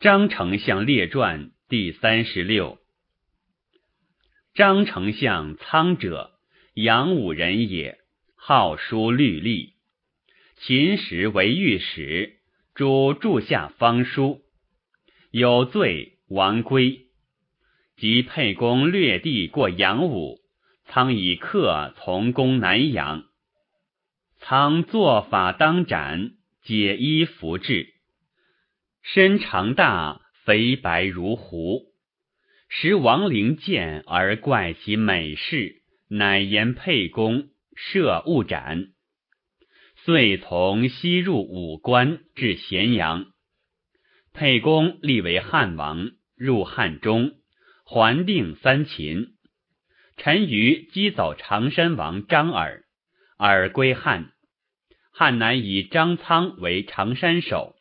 张丞相列传第三十六。张丞相苍者，阳武人也，好书律历。秦时为御史，主柱下方书，有罪，王归。及沛公略地过阳武，苍以客从攻南阳。苍作法当斩，解衣服至。身长大，肥白如狐。时王陵见而怪其美事，乃言沛公设勿斩。遂从西入武关，至咸阳。沛公立为汉王，入汉中，还定三秦。陈余击走常山王张耳，耳归汉。汉南以张苍为常山守。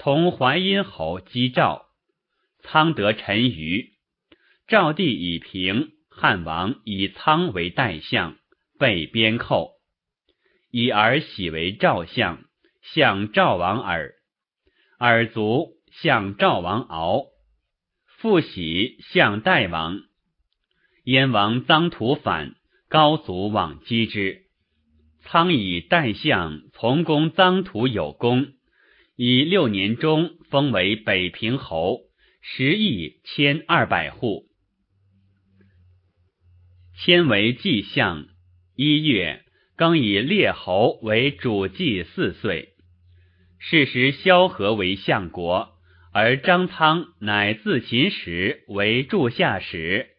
从淮阴侯击赵，苍得陈余，赵地已平，汉王以仓为代相，被边寇，以儿喜为赵相，向赵王耳，耳卒向赵王敖，复喜向代王，燕王臧荼反，高祖往击之，仓以代相从攻臧荼有功。以六年中封为北平侯，十亿千二百户。迁为祭相。一月，更以列侯为主祭四岁。是时萧何为相国，而张苍乃自秦时为柱下史，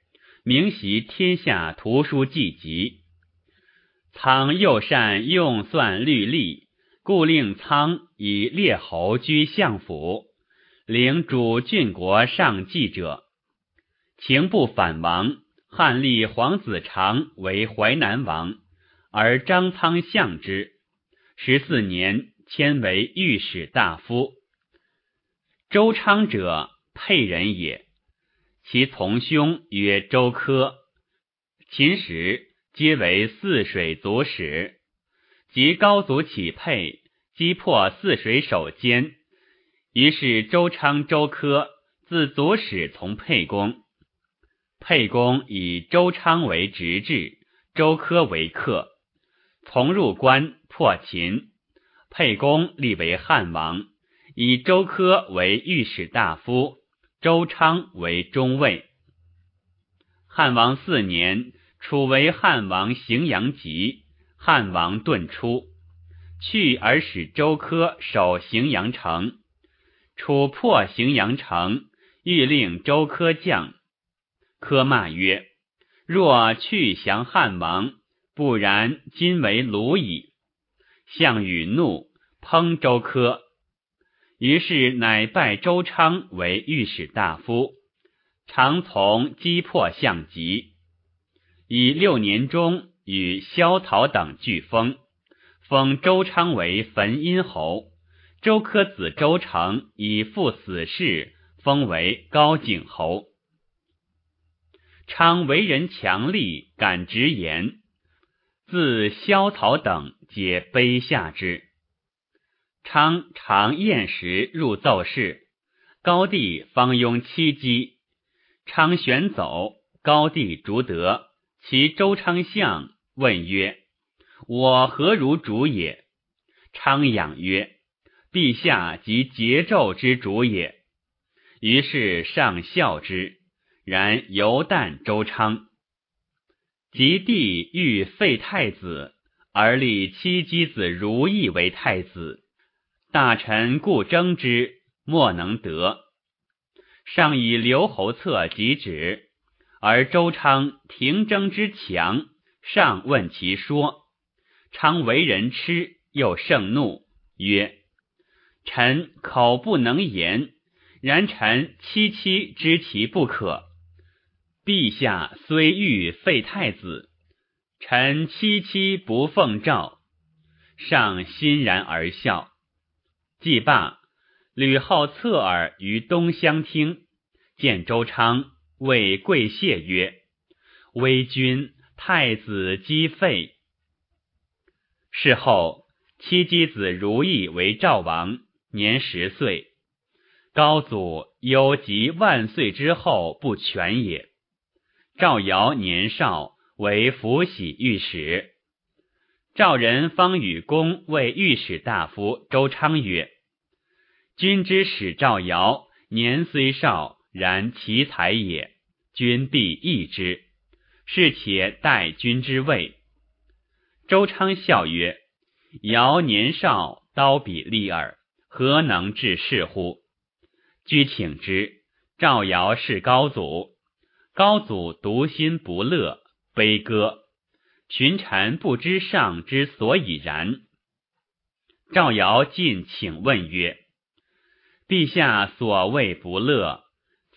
明习天下图书记集。苍又善用算律历。故令苍以列侯居相府，领主郡国上计者。情不反王，汉立皇子长为淮南王，而张苍相之。十四年，迁为御史大夫。周昌者，沛人也。其从兄曰周科，秦时皆为泗水族史。及高祖起沛，击破泗水守坚，于是周昌、周科自左使从沛公。沛公以周昌为直至，周科为客，从入关破秦。沛公立为汉王，以周科为御史大夫，周昌为中尉。汉王四年，楚为汉王荥阳集。汉王遁出，去而使周科守荥阳城。楚破荥阳城，欲令周科降。科骂曰：“若去降汉王，不然，今为虏矣。”项羽怒，烹周科。于是乃拜周昌为御史大夫，常从击破项籍。以六年中。与萧陶等俱封，封周昌为汾阴侯。周科子周成以父死事，封为高景侯。昌为人强力，敢直言，自萧曹等皆卑下之。昌常宴食入奏事，高帝方拥七姬，昌选走，高帝逐得，其周昌相。问曰：“我何如主也？”昌养曰：“陛下即桀纣之主也。”于是上孝之，然犹惮周昌。及帝欲废太子，而立七姬子如意为太子，大臣故争之，莫能得。上以刘侯策及止，而周昌廷争之强。上问其说，常为人痴，又盛怒，曰：“臣口不能言，然臣戚戚知其不可。陛下虽欲废太子，臣戚戚不奉诏。”上欣然而笑。既罢，吕后侧耳于东厢听，见周昌，谓贵谢曰：“微君。”太子姬废。事后，妻姬子如意为赵王，年十岁。高祖忧及万岁之后不全也。赵尧年少，为福喜御史。赵人方与公为御史大夫周昌曰：“君之使赵尧，年虽少，然其才也，君必义之。是且待君之位。”周昌笑曰：“尧年少，刀笔利耳，何能治事乎？”居请之。赵尧是高祖。高祖独心不乐，悲歌。群臣不知上之所以然。赵尧进请问曰：“陛下所谓不乐，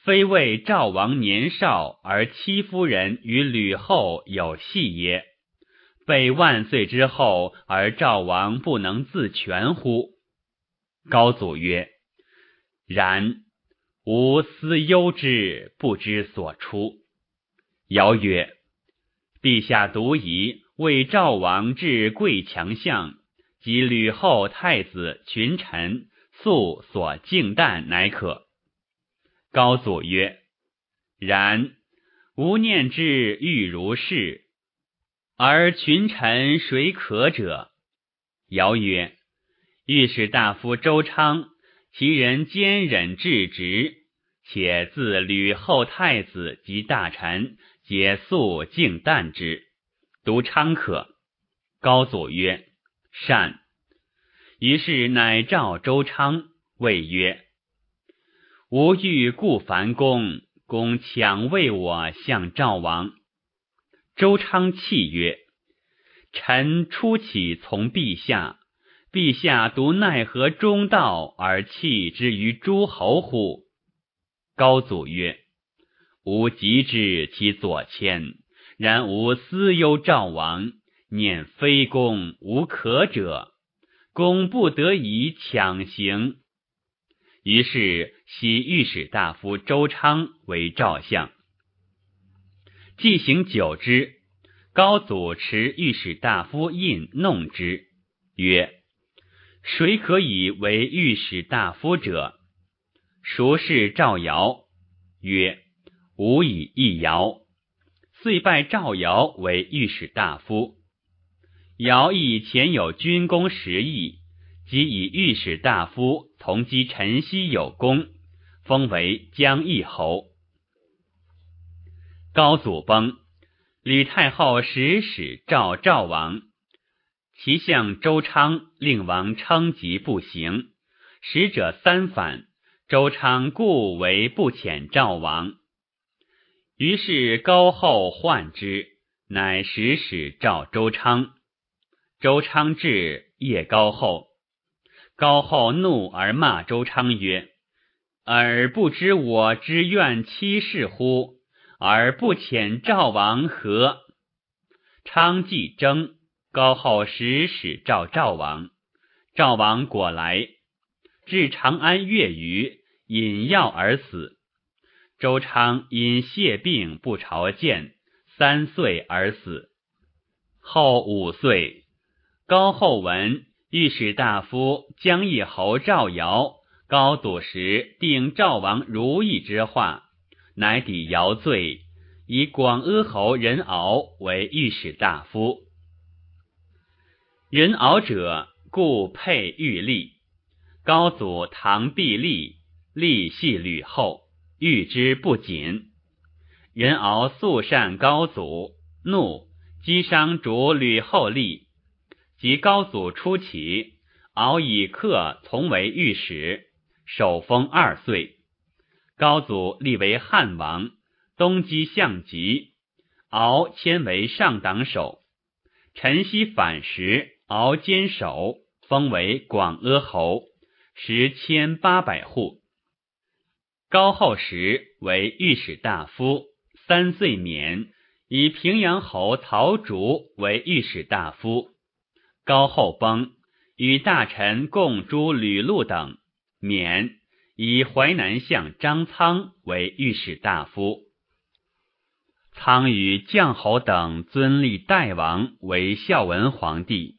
非为赵王年少而戚夫人与吕后有隙耶？被万岁之后而赵王不能自全乎？”高祖曰：“然。”吾思忧之，不知所出。尧曰：“陛下独宜为赵王至贵强相，及吕后太子群臣素所敬惮，乃可。”高祖曰：“然。吾念之，欲如是。而群臣谁可者？”尧曰：“御史大夫周昌。”其人坚忍至直，且自吕后太子及大臣皆素敬惮之，独昌可。高祖曰：“善。”于是乃召周昌，谓曰：“吾欲故樊公，公强为我向赵王。”周昌泣曰：“臣初起从陛下。”陛下独奈何中道而弃之于诸侯乎？高祖曰：“吾极之其左迁，然吾思忧赵王，念非公无可者，公不得已强行。于是袭御史大夫周昌为赵相。既行久之，高祖持御史大夫印弄之，曰。”谁可以为御史大夫者？孰是赵尧？曰：吾以一尧。遂拜赵尧为御史大夫。尧以前有军功十亿，即以御史大夫同击陈豨有功，封为江邑侯。高祖崩，吕太后使使召赵王。其相周昌令王称疾不行，使者三反，周昌故为不遣赵王。于是高后患之，乃使使召周昌。周昌至，谒高后。高后怒而骂周昌曰：“尔不知我之怨妻事乎？而不遣赵王和？”昌既争。高后使使赵赵王，赵王果来，至长安月余，饮药而死。周昌因谢病不朝见，三岁而死。后五岁，高后闻御史大夫江义侯赵尧高祖时定赵王如意之话，乃抵尧罪，以广阿侯任敖为御史大夫。人敖者，故配玉立。高祖唐必立，立系吕后，遇之不谨。人敖素善高祖，怒击伤主吕后立。及高祖初起，敖以客从为御史，守封二岁。高祖立为汉王，东击项籍，敖迁为上党守。陈豨反时。敖坚守，封为广阿侯，食千八百户。高后时为御史大夫，三岁免，以平阳侯曹竹为御史大夫。高后崩，与大臣共诛吕禄等，免，以淮南相张苍为御史大夫。苍与绛侯等尊立代王为孝文皇帝。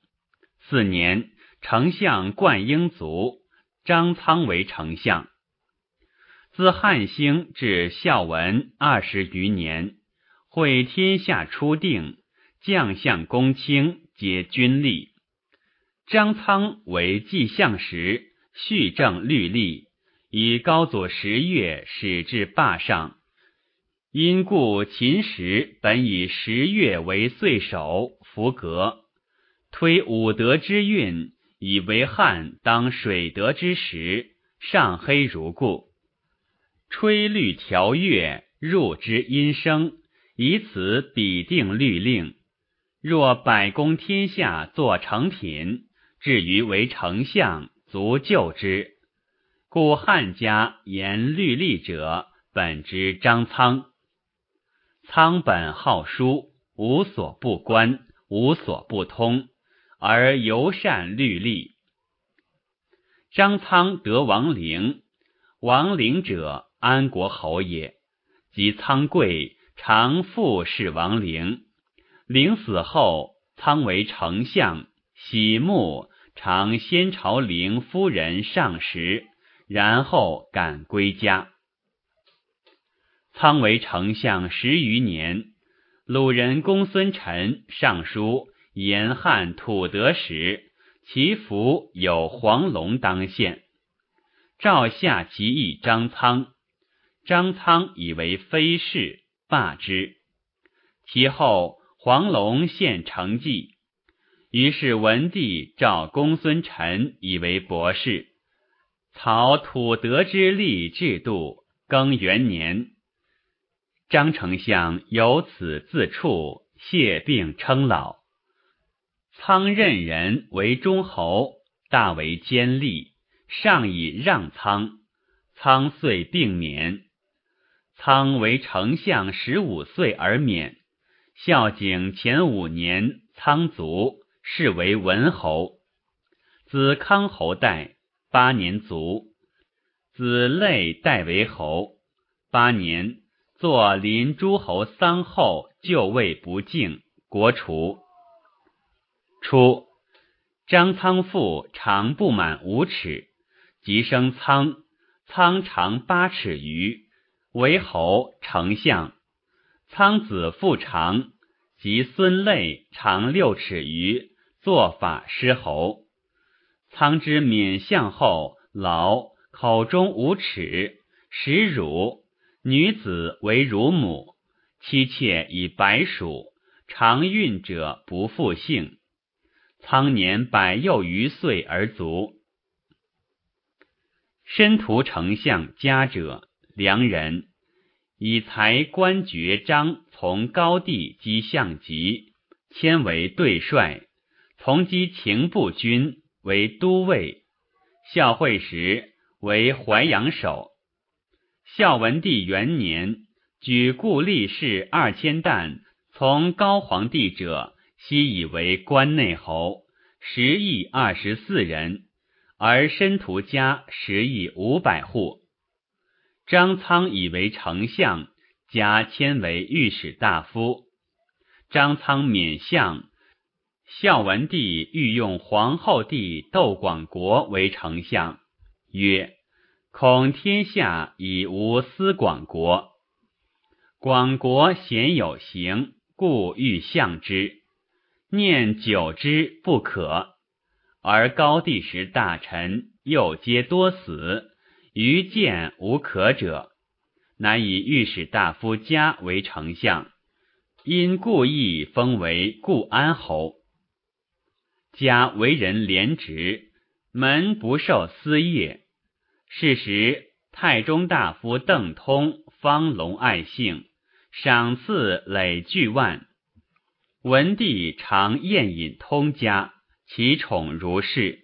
四年，丞相灌婴卒，张苍为丞相。自汉兴至孝文二十余年，会天下初定，将相公卿皆君立。张苍为继相时，续正律例，以高祖十月始至霸上。因故秦时本以十月为岁首，符格推五德之运，以为汉当水德之时，上黑如故。吹律调乐，入之音声，以此比定律令。若百公天下作成品，至于为丞相，足救之。故汉家言律例者，本之张苍。苍本好书，无所不观，无所不通，而尤善律例。张苍得王陵，王陵者安国侯也。及苍贵，常父侍王陵。陵死后，苍为丞相，喜慕，常先朝陵夫人上食，然后赶归家。苍为丞相十余年，鲁人公孙臣上书言汉土德时，其服有黄龙当县，诏下其意张苍，张苍以为非事，罢之。其后黄龙献成绩，于是文帝召公孙臣以为博士，曹土德之立制度，庚元年。张丞相由此自处，谢病称老。苍任人为中侯，大为坚利，上以让苍。苍遂病免。苍为丞相十五岁而免。孝景前五年，苍卒，是为文侯。子康侯代八年卒。子累代为侯八年。作临诸侯丧后，就位不敬，国除。初，张苍父长不满五尺，即生苍，苍长八尺余，为侯丞相。苍子父长，即孙累长六尺余，作法师侯。苍之免相后，劳口中无齿，食乳。女子为乳母，妻妾以白鼠，常孕者不复姓。苍年百又余岁而卒。申屠丞相家者，良人，以才官爵章从高帝击相籍，迁为对帅，从击秦部军为都尉，孝惠时为淮阳守。孝文帝元年，举故立士二千担，从高皇帝者，悉以为关内侯，十亿二十四人，而申屠家十亿五百户。张苍以为丞相，加迁为御史大夫。张苍免相，孝文帝欲用皇后弟窦广国为丞相，曰。恐天下已无思广国，广国鲜有行，故欲相之。念久之不可，而高帝时大臣又皆多死，余见无可者，乃以御史大夫家为丞相，因故意封为固安侯。家为人廉直，门不受私业。是时，太中大夫邓通、方龙爱幸，赏赐累巨万。文帝常宴饮通家，其宠如是。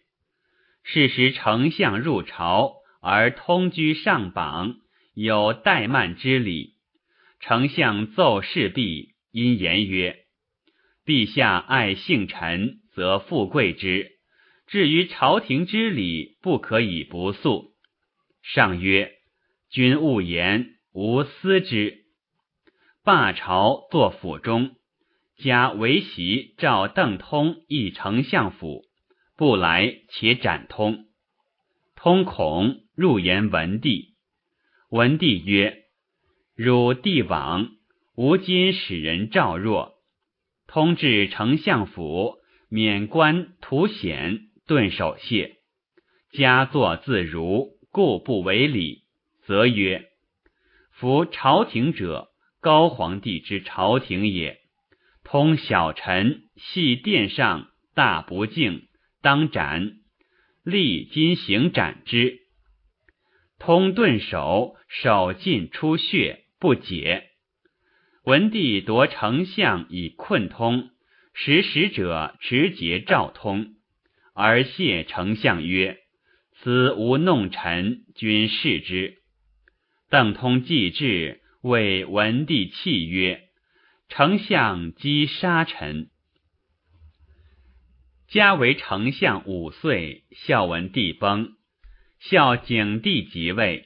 是时，丞相入朝，而通居上榜，有怠慢之礼。丞相奏事毕，因言曰：“陛下爱幸臣，则富贵之；至于朝廷之礼，不可以不肃。”上曰：“君勿言，吾思之。”罢朝，坐府中，加为席，召邓通议丞相府，不来，且斩通。通恐入言文帝，文帝曰：“汝帝往，吾今使人召若，通至丞相府，免官图显，顿首谢。家作自如，故不为礼。”则曰：“夫朝廷者，高皇帝之朝廷也。通小臣，系殿上，大不敬，当斩。立今行斩之。通顿首，手尽出血，不解。文帝夺丞相以困通，持使者持节召通，而谢丞相曰：‘此无弄臣，君视之。’”邓通既至，谓文帝泣曰：“丞相击杀臣。”嘉为丞相五岁，孝文帝崩，孝景帝即位。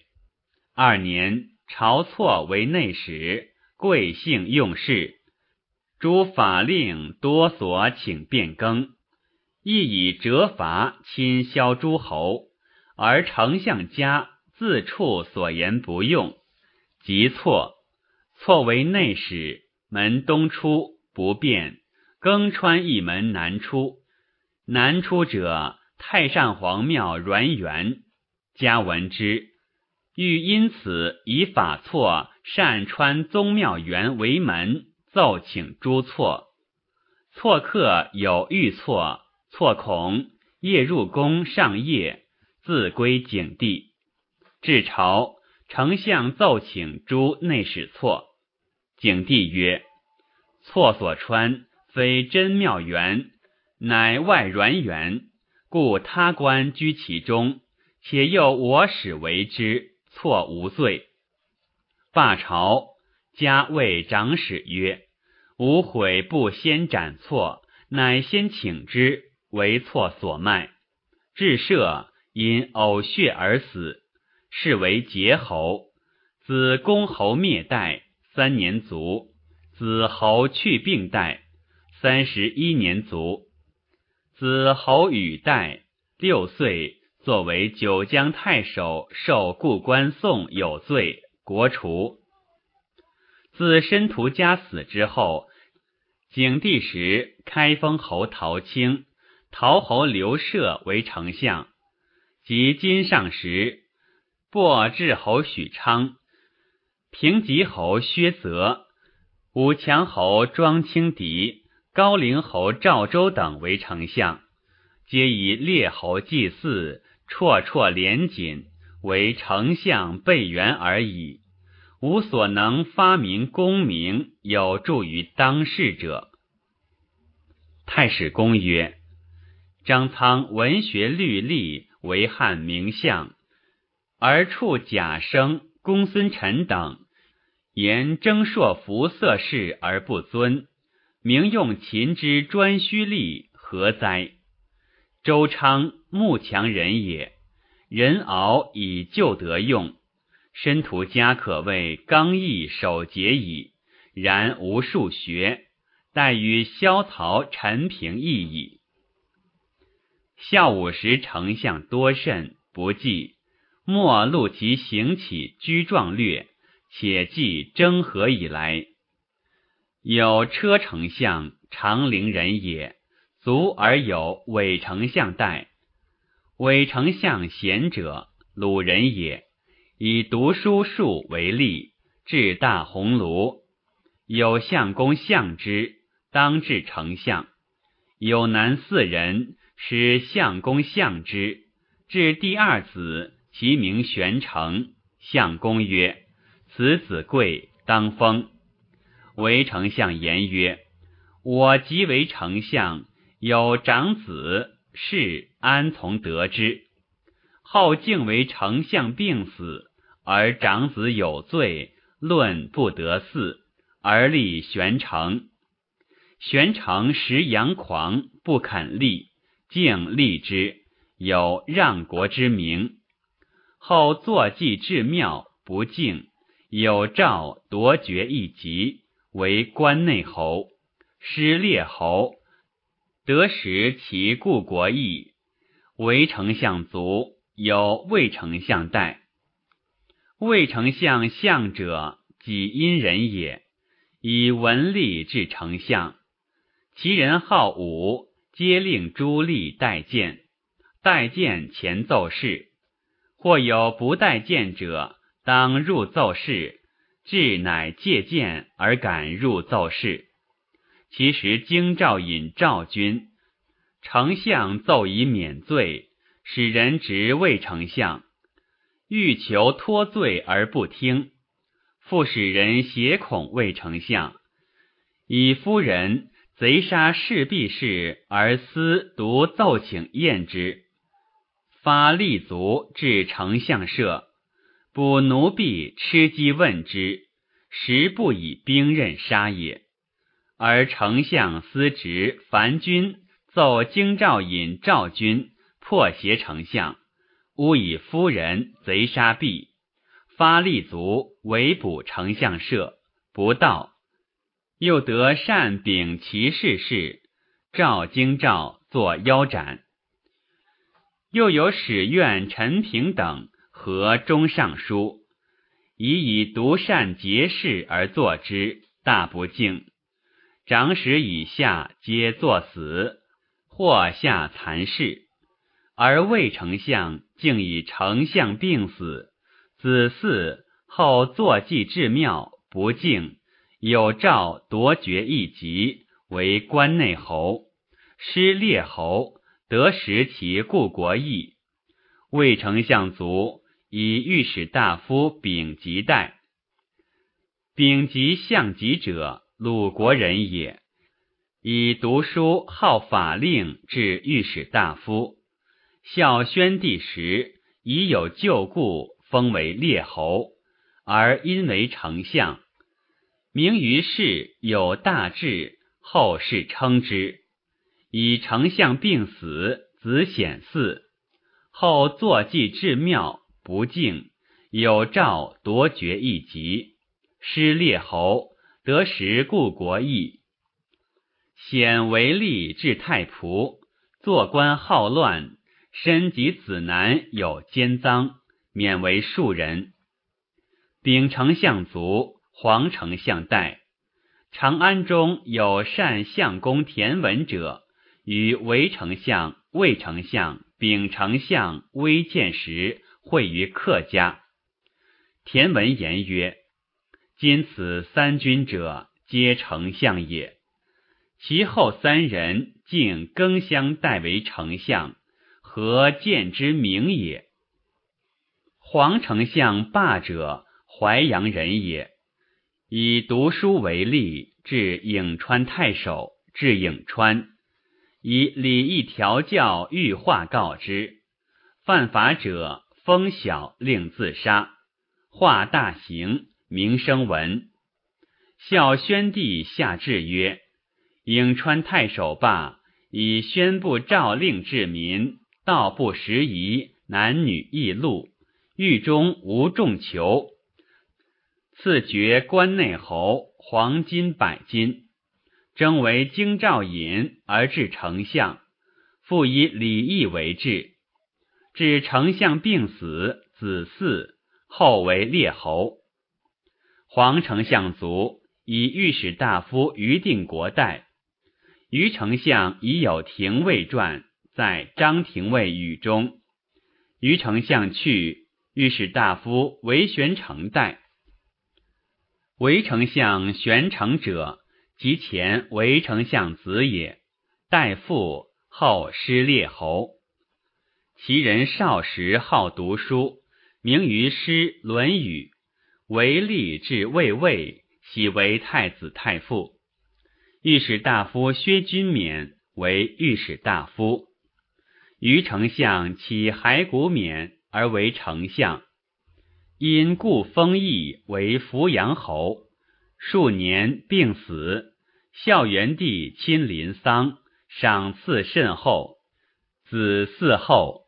二年，晁错为内史，贵姓用事，诸法令多所请变更，亦以折罚亲削诸侯，而丞相家。自处所言不用，即错。错为内史，门东出不便，更川一门南出。南出者，太上皇庙阮元。家闻之，欲因此以法错善川宗庙园为门，奏请诸错。错客有欲错，错恐夜入宫上夜，自归景帝。至朝，丞相奏请诸内史错。景帝曰：“错所穿非真庙园，乃外阮园，故他官居其中，且又我使为之，错无罪。”罢朝，加谓长史曰：“无悔不先斩错，乃先请之，为错所卖。至赦，因呕血而死。”是为节侯，子公侯灭代，三年卒；子侯去病代，三十一年卒。子侯与代六岁，作为九江太守，受故官宋有罪，国除。自申屠家死之后，景帝时开封侯陶青、陶侯刘涉为丞相，及金上时。薄至侯许昌、平吉侯薛泽、武强侯庄清敌、高陵侯赵州等为丞相，皆以列侯祭祀，绰绰连锦，为丞相备元而已，无所能发明功名，有助于当世者。太史公曰：张苍文学律历，为汉名相。而处贾生、公孙臣等言征硕服色事而不尊，名用秦之专虚吏，何哉？周昌慕强人也，人敖以旧德用，申屠家可谓刚毅守节矣。然无数学，待与萧曹、陈平异矣。孝武时丞相多甚，不记。莫录其行起居状略，且记征和以来，有车丞相长陵人也，卒而有伪丞相代。伪丞相贤者，鲁人也，以读书数为例，至大鸿胪。有相公相之，当至丞相。有男四人，使相公相之，至第二子。其名玄成，相公曰：“此子贵，当封。”为丞相言曰：“我即为丞相，有长子，是安从得之？后竟为丞相病死，而长子有罪，论不得嗣，而立玄成。玄成时阳狂，不肯立，竟立之，有让国之名。”后坐骑至庙，不敬，有诏夺爵一级，为关内侯，失列侯，得食其故国邑，为丞相族，有魏丞相代。魏丞相相者，己阴人也，以文吏治丞相。其人好武，皆令诸吏待见。待见前奏事。或有不待见者，当入奏事。至乃借剑而敢入奏事。其实京兆尹赵军，丞相奏以免罪，使人执魏丞相，欲求脱罪而不听，复使人胁恐魏丞相，以夫人贼杀士必事而私独奏请验之，发立足至丞相舍。捕奴婢吃鸡问之，实不以兵刃杀也。而丞相司职樊君奏京兆尹赵军破胁丞相，诬以夫人贼杀毕，发立足围捕丞相社，不到。又得善秉其事事，赵京兆作腰斩。又有史院陈平等。和中尚书，以以独善节事而作之，大不敬。长史以下皆作死，或下残事。而魏丞相竟以丞相病死，子嗣后坐骑至庙，不敬。有诏夺爵一级，为关内侯，失列侯，得食其故国邑。魏丞相卒。以御史大夫丙吉代。丙吉相吉者，鲁国人也。以读书好法令，至御史大夫。孝宣帝时，已有旧故，封为列侯，而因为丞相，名于世，有大志，后世称之。以丞相病死，子显嗣，后坐骑至庙。不敬，有诏夺爵一级，失列侯，得食故国邑。显为吏至太仆，做官好乱，身及子男有奸赃，免为庶人。秉丞相卒，黄丞相代。长安中有善相公田文者，与韦丞相、魏丞相、秉丞相微见时。会于客家，田文言曰：“今此三君者，皆丞相也。其后三人竟更相代为丞相，何见之明也？”黄丞相霸者，淮阳人也，以读书为例，至颍川太守，至颍川，以礼义调教欲化告之，犯法者。封小令自杀，化大刑，名声闻。孝宣帝下制曰：“颍川太守罢，以宣布诏令治民，道不拾遗，男女异禄，狱中无重囚。赐爵关内侯，黄金百金，征为京兆尹，而至丞相，复以礼义为治。”至丞相病死，子嗣后为列侯。黄丞相卒，以御史大夫于定国代。于丞相已有廷尉传，在张廷尉语中。于丞相去，御史大夫韦玄成代。韦丞相玄成者，即前韦丞相子也。代父后师列侯。其人少时好读书，名于诗《论语》，为吏至魏尉，喜为太子太傅。御史大夫薛君勉为御史大夫。于丞相起骸骨冕而为丞相，因故封邑为扶阳侯。数年病死，孝元帝亲临丧，赏赐甚厚，子嗣后。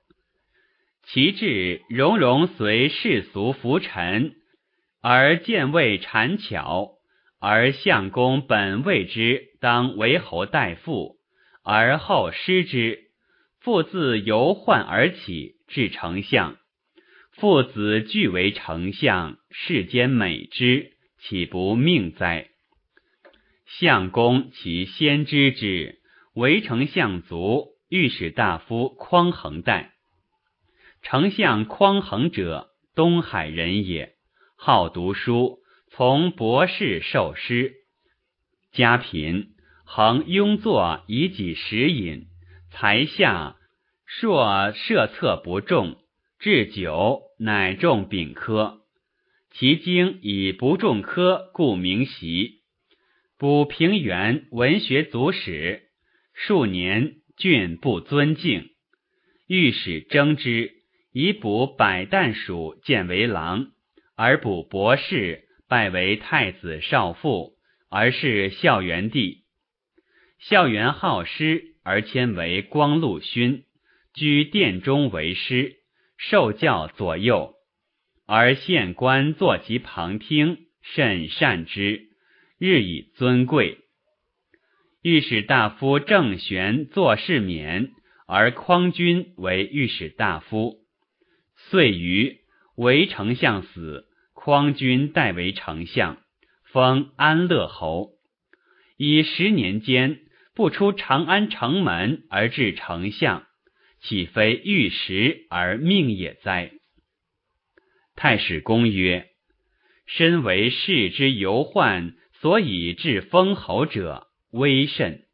其志融融随世俗浮沉，而见位谗巧；而相公本谓之当为侯代父，而后失之，父自由患而起，至丞相。父子俱为丞相，世间美之，岂不命哉？相公其先知之，为丞相族，御史大夫匡衡代。丞相匡衡者，东海人也，好读书，从博士受师。家贫，恒庸作以己食饮，才下硕设策不中，至久乃中丙科。其经以不中科，故名习。补平原文学祖史，数年郡不尊敬，御史征之。以补百旦属，见为郎；而补博士，拜为太子少傅，而是孝元帝。孝元好诗，而迁为光禄勋，居殿中为师，受教左右。而县官坐其旁听，甚善之，日以尊贵。御史大夫郑玄做事免，而匡君为御史大夫。遂于为丞相死，匡君代为丞相，封安乐侯。以十年间不出长安城门而至丞相，岂非玉石而命也哉？太史公曰：身为世之尤患，所以致封侯者微甚，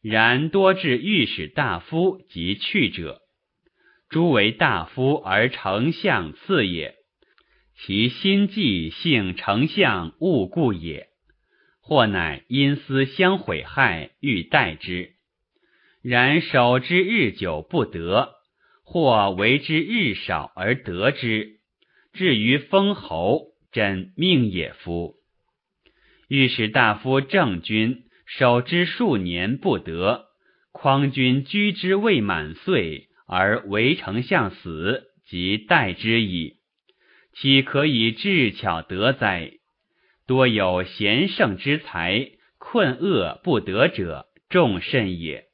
然多至御史大夫及去者。诸为大夫而丞相次也，其心计性丞相勿故也。或乃因私相毁害，欲待之。然守之日久不得，或为之日少而得之，至于封侯，真命也夫。御史大夫郑君守之数年不得，匡君居之未满岁。而为丞相死，即待之矣。岂可以智巧得哉？多有贤圣之才，困厄不得者，众甚也。